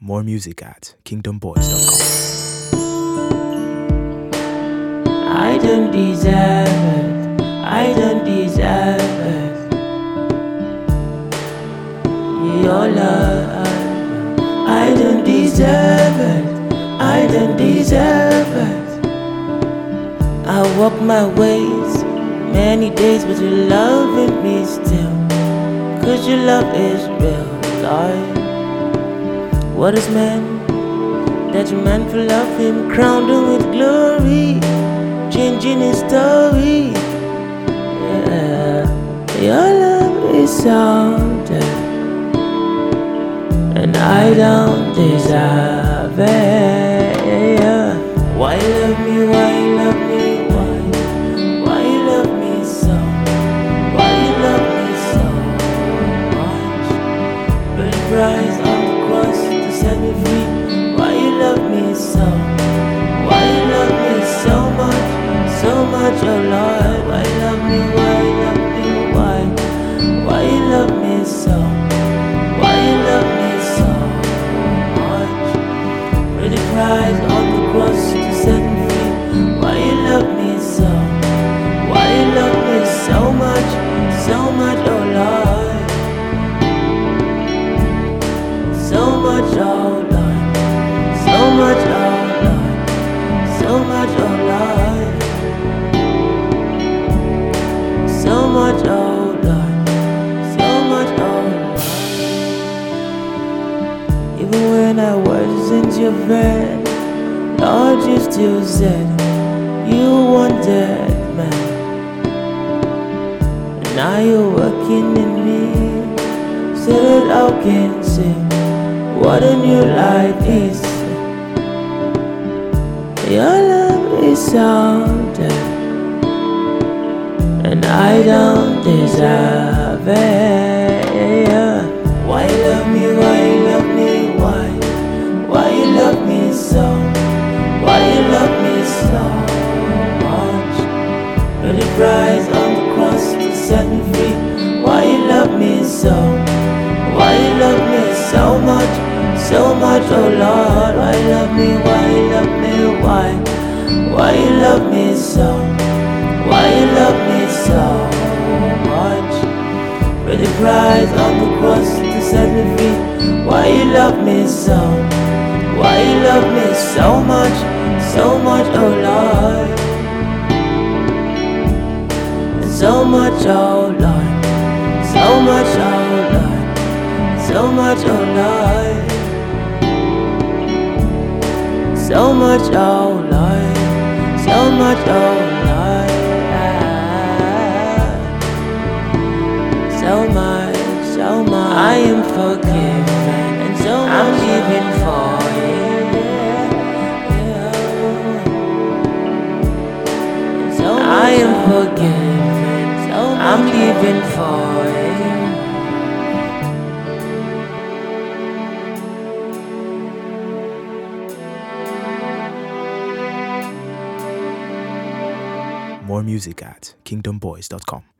More music at kingdomboiz.com. I don't deserve it. I don't deserve it. Your love. I don't deserve it. I don't deserve it. I walk my ways many days, but you're loving me still. Cause your love is real, Lord. What is man? That you man for love him, crowned him with glory, changing his story. Yeah, your love is something, and I don't deserve it. So? Why you love me so much? So much, oh Lord. Why you love me? Why love me? Why? Why you love me so? Why you love me so much? The price on the cross to set me free. Why you love me so? Why you love me so much? So much, oh Lord. So much, oh Lord. So much, Even when I wasn't your friend, Lord, you still said you wanted man. Now you're working in me so that I can see what a new life is. Your love is something, and I don't deserve it. Why love you oh Lord. Why you love me? Why you love me? Why? Why you love me so? Why you love me so much? The price on the cross to set me free. Why you love me so? Why you love me so much? So much, oh Lord. So much, oh Lord. So much, oh Lord. So much, oh Lord. So much, oh Lord. So much, oh Lord. So much, so much. I am forgiven, and so I'm living for you. So I am forgiven, so I'm living for you. More music at kingdomboiz.com.